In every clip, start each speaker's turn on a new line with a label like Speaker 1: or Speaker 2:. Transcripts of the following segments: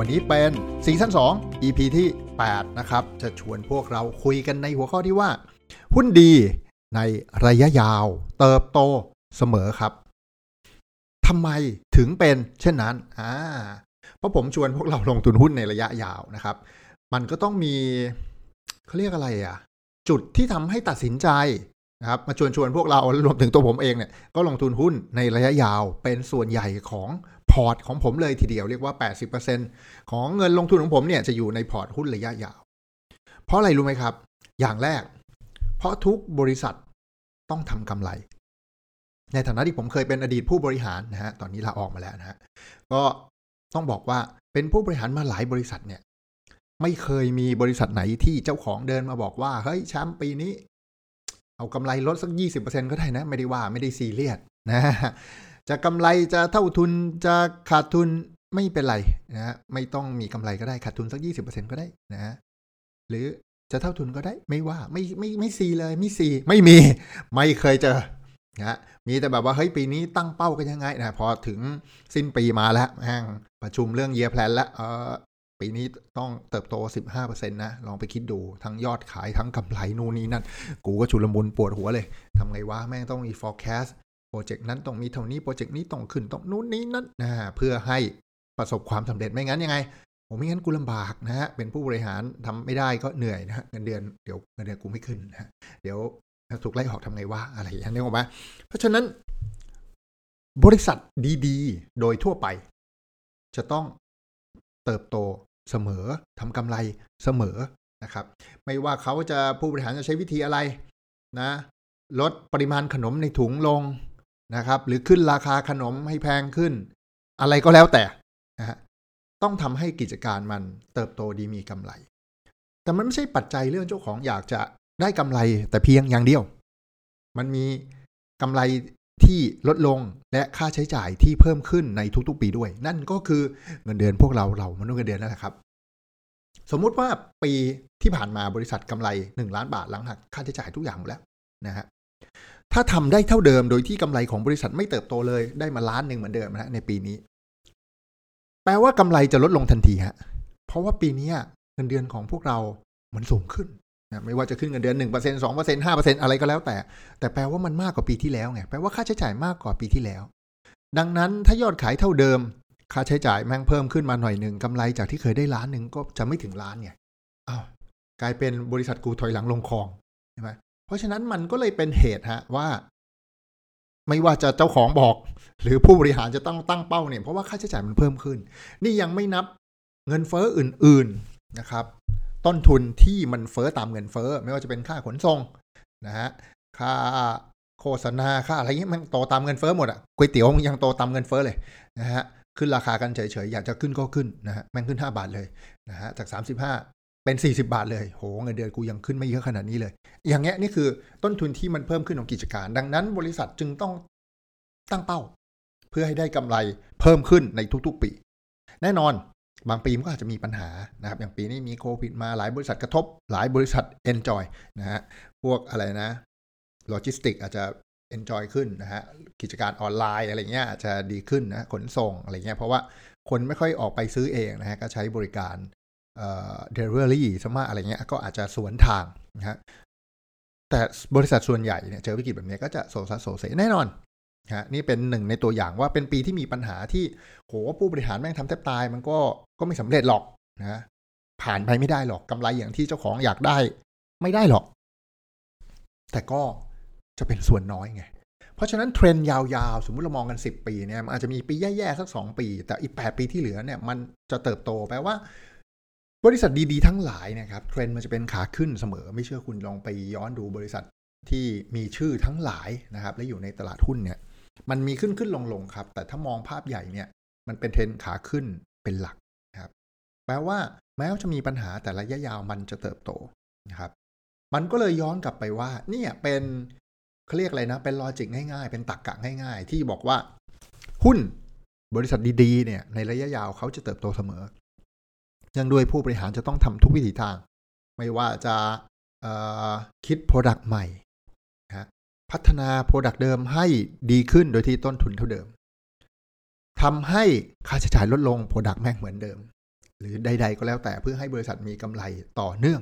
Speaker 1: วันนี้เป็นซีซั่น2 EP ที่ 8 นะครับ จะชวนพวกเราคุยกันในหัวข้อที่ว่า หุ้นดีในระยะยาว เติบโตเสมอครับทำไมถึงเป็นเช่นนั้นอ่าเพราะผมชวนพวกเราลงทุนหุ้นในระยะยาวนะครับ มันก็ต้องมีเขาเรียกอะไรอะ จุดที่ทำให้ตัดสินใจนะครับมาชวนชวนพวกเรารวมถึงตัวผมเองเนี่ยก็ลงทุนหุ้นในระยะยาวเป็นส่วนใหญ่ของ พอร์ตของผมเลยทีเดียวเรียกว่า 80%ของเงินลงทุนของผมเนี่ยจะอยู่ในพอร์ตหุ้นระยะยาว เพราะอะไรรู้ไหมครับ อย่างแรก เพราะทุกบริษัทต้องทำกำไร ในฐานะที่ผมเคยเป็นอดีตผู้บริหารนะฮะตอนนี้ลาออกมาแล้วนะฮะก็ต้องบอกว่าเป็นผู้บริหารมาหลายบริษัทเนี่ยไม่เคยมีบริษัทไหนที่เจ้าของเดินมาบอกว่าเฮ้ยแชมป์ปีนี้ เอากำไรลดสัก 20%ก็ได้นะ ไม่ได้ว่าไม่ได้ซีเรียสนะ จะกำไรจะเท่าทุนจะขาดทุนไม่เป็นไรนะฮะไม่ต้องมีกำไรก็ได้ขาดทุนสัก 20%ก็ได้นะฮะหรือจะเท่าทุนก็ได้ ไม่ว่าไม่ไม่ไม่ซีเลยไม่ซีไม่มี ไม่เคยเจอนะมีแต่แบบว่าเฮ้ยปีนี้ตั้งเป้ากันยังไงนะพอถึงสิ้นปีมาแล้วแม่งประชุมเรื่องเยียร์แพลนแล้วเออปีนี้ต้องเติบโต 15%นะ ลองไปคิดดูทั้งยอดขายทั้งกำไรนู่นนี่นั่น กูก็ชุลมุนปวดหัวเลยทำไงวะ แม่งต้องมี forecast รเจกต์นั้นต้องมีเท่านี้โปรเจกต์นี้ต้องขึ้นต้องนู้นนี้นั่นนะเพื่อให้ประสบความสำเร็จไม่งั้นยังไงผมไม่งั้นกูลำบากนะฮะเป็นผู้บริหารทำไม่ได้ก็เหนื่อยนะฮะเงินเดือนเดี๋ยวเงินเดือนกูไม่ขึ้นนะฮะเดี๋ยวถูกไล่ออกทำไงวะอะไรอย่างนี้นึกออกไหมเพราะฉะนั้น บริษัทดีๆ โดยทั่วไป จะต้องเติบโตเสมอทำกำไรเสมอนะครับ ไม่ว่าเขาจะผู้บริหารจะใช้วิธีอะไรนะ ลดปริมาณขนมในถุงลง นะครับ หรือขึ้นราคาขนมให้แพงขึ้น อะไรก็แล้วแต่นะฮะต้องทำให้กิจการมันเติบโตดีมีกำไร แต่มันไม่ใช่ปัจจัยเรื่องเจ้าของอยากจะได้กำไรแต่เพียงอย่างเดียว มันมีกำไรที่ลดลงและค่าใช้จ่ายที่เพิ่มขึ้นในทุกๆ ปีด้วย นั่นก็คือเงินเดือนพวกเราเรามนุษย์เงินเดือนนั่นแหละครับ สมมุติว่าปีที่ผ่านมาบริษัทกำไร 1 ล้านบาทหลังหักค่าใช้จ่ายทุกอย่างหมดแล้วนะฮะ ถ้าทำได้เท่าเดิมโดยที่กำไรของบริษัทไม่เติบโตเลยได้มาล้านหนึ่งเหมือนเดิมนะในปีนี้ แปลว่ากำไรจะลดลงทันทีฮะเพราะว่าปีนี้เงินเดือนของพวกเรามันสูงขึ้นนะไม่ว่าจะขึ้นเงินเดือนหนึ่งเปอร์เซ็นสองเปอร์เซ็นห้าเปอร์เซ็นอะไรก็แล้วแต่ แต่แปลว่ามันมากกว่าปีที่แล้วไงแปลว่าค่าใช้จ่ายมากกว่าปีที่แล้ว ดังนั้นถ้ายอดขายเท่าเดิม ค่าใช้จ่ายแม่งเพิ่มขึ้นมาหน่อยหนึ่งกำไรจากที่เคยได้ล้านหนึ่งก็จะไม่ถึงล้านไงอ้าวกลายเป็นบริษัทกูถอยหลังลงคลองใช่ไหม เพราะฉะนั้นมันก็เลยเป็นเหตุฮะว่า ไม่ว่าจะเจ้าของบอก หรือผู้บริหารจะต้องตั้งเป้าเนี่ยเพราะว่าค่าใช้จ่ายมันเพิ่มขึ้น นี่ยังไม่นับเงินเฟ้ออื่น ๆนะครับ ต้นทุนที่มันเฟ้อตามเงินเฟ้อ ไม่ว่าจะเป็นค่าขนส่งนะฮะค่าโฆษณาค่าอะไรเงี้ยมันโตตามเงินเฟ้อหมดอะก๋วยเตี๋ยวยังโตตามเงินเฟ้อเลยนะฮะขึ้นราคากันเฉยๆ อยากจะขึ้นก็ขึ้นนะฮะแม่งขึ้น 5 บาทเลยนะฮะจาก 35 เป็น 40 บาทเลย โห เงินเดือนกูยังขึ้นไม่เยอะขนาดนี้เลย อย่างเงี้ยนี่คือต้นทุนที่มันเพิ่มขึ้นของกิจการ ดังนั้นบริษัทจึงต้องตั้งเป้า เพื่อให้ได้กำไรเพิ่มขึ้นในทุกๆปี แน่นอนบางปีมันก็อาจจะมีปัญหานะครับ อย่างปีนี้มีโควิดมาหลายบริษัทกระทบ หลายบริษัท enjoy นะฮะ พวกอะไรนะโลจิสติกอาจจะ enjoy ขึ้นนะฮะ กิจการออนไลน์อะไรเงี้ยอาจจะดีขึ้นนะขนส่งอะไรเงี้ยเพราะว่าคนไม่ค่อยออกไปซื้อเองนะฮะก็ใช้บริการ เอ่อ delivery ซะมาอะไรเงี้ยก็อาจจะสวนทางนะฮะแต่บริษัทส่วนใหญ่เนี่ยเจอวิกฤตแบบนี้ก็จะโซซัดโซเซแน่นอนฮะนี่เป็นหนึ่งในตัวอย่างว่าเป็นปีที่มีปัญหาที่โหผู้บริหารแม่งทำแทบตาย มันก็ก็ไม่สำเร็จหรอกนะผ่านไปไม่ได้หรอกกำไรอย่างที่เจ้าของอยากได้ ไม่ได้หรอก แต่ก็จะเป็นส่วนน้อยไง เพราะฉะนั้นเทรนยาวๆ สมมุติเรามองกัน 10 ปีเนี่ยมันอาจจะมีปีแย่ๆ สัก 2 ปี แต่อีก 8 ปีที่เหลือเนี่ยมันจะเติบโตแปลว่า บริษัทดีๆทั้งหลายนะครับเทรนด์มันจะเป็นขาขึ้นเสมอ ไม่เชื่อคุณลองไปย้อนดูบริษัทที่มีชื่อทั้งหลายนะครับ และอยู่ในตลาดหุ้นเนี่ยมันมีขึ้นขึ้นลงลงครับ แต่ถ้ามองภาพใหญ่เนี่ยมันเป็นเทรนขาขึ้นเป็นหลักนะครับแปลว่าแม้ว่าจะมีปัญหาแต่ระยะยาวมันจะเติบโตนะครับ มันก็เลยย้อนกลับไปว่าเนี่ยเป็นเขาเรียกอะไรนะ เป็นลอจิกง่ายๆ เป็นตรรกกะง่าย ๆ ที่บอกว่า หุ้นบริษัทดีๆเนี่ยในระยะยาวเขาจะเติบโตเสมอ เนื่องด้วยผู้บริหารจะต้องทำทุกวิถีทาง ไม่ว่าจะคิด Product ใหม่นะพัฒนา Product เดิมให้ดีขึ้นโดยที่ต้นทุนเท่าเดิมทำให้ค่าใช้จ่ายลดลง Product แม่งเหมือนเดิม หรือใด ๆ ก็แล้วแต่เพื่อให้บริษัทมีกำไรต่อเนื่อง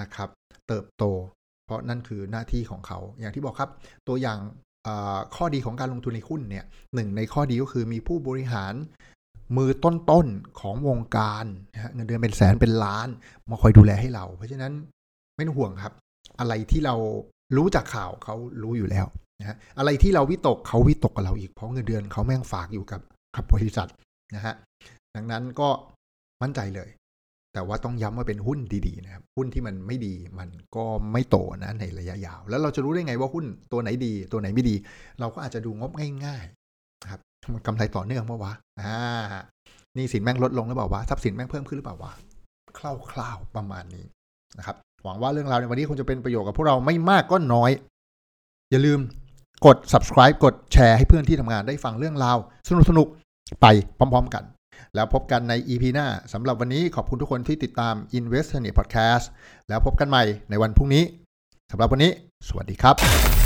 Speaker 1: นะครับ เติบโต เพราะนั่นคือหน้าที่ของเขา อย่างที่บอกครับ ตัวอย่างข้อดีของการลงทุนในหุ้นเนี่ยหนึ่งในข้อดีก็คือมีผู้บริหาร มือต้นๆของวงการเงินเดือนเป็นแสนเป็นล้าน มาคอยดูแลให้เรา เพราะฉะนั้นไม่ต้องห่วงครับ อะไรที่เรารู้จากข่าวเขารู้อยู่แล้วนะฮะอะไรที่เราวิตกเขาวิตกกับเราอีกเพราะเงินเดือนเขาแม่งฝากอยู่กับกับบริษัทนะฮะดังนั้นก็มั่นใจเลย แต่ว่าต้องย้ำว่าเป็นหุ้นดีๆนะครับหุ้นที่มันไม่ดีมันก็ไม่โตนะในระยะยาว แล้วเราจะรู้ได้ไงว่าหุ้นตัวไหนดี ตัวไหนไม่ดี เราก็อาจจะดูงบง่าย มันกำไรต่อเนื่องเมื่อวะอ่านี่สินแม่งลดลงหรือเปล่าวะทรัพย์สินแม่งเพิ่มขึ้นหรือเปล่าวะคร่าวๆประมาณนี้นะครับ หวังว่าเรื่องราวในวันนี้คงจะเป็นประโยชน์กับพวกเราไม่มากก็น้อย อย่าลืมกด subscribe กดแชร์ให้เพื่อนที่ทำงานได้ฟังเรื่องราว สนุกๆไปพร้อม ๆ กัน แล้วพบกันใน EP หน้าสำหรับวันนี้ขอบคุณทุกคนที่ติดตาม Invest n e Podcast แล้วพบกันใหม่ในวันพรุ่งนี้สำหรับวันนี้ สวัสดีครับ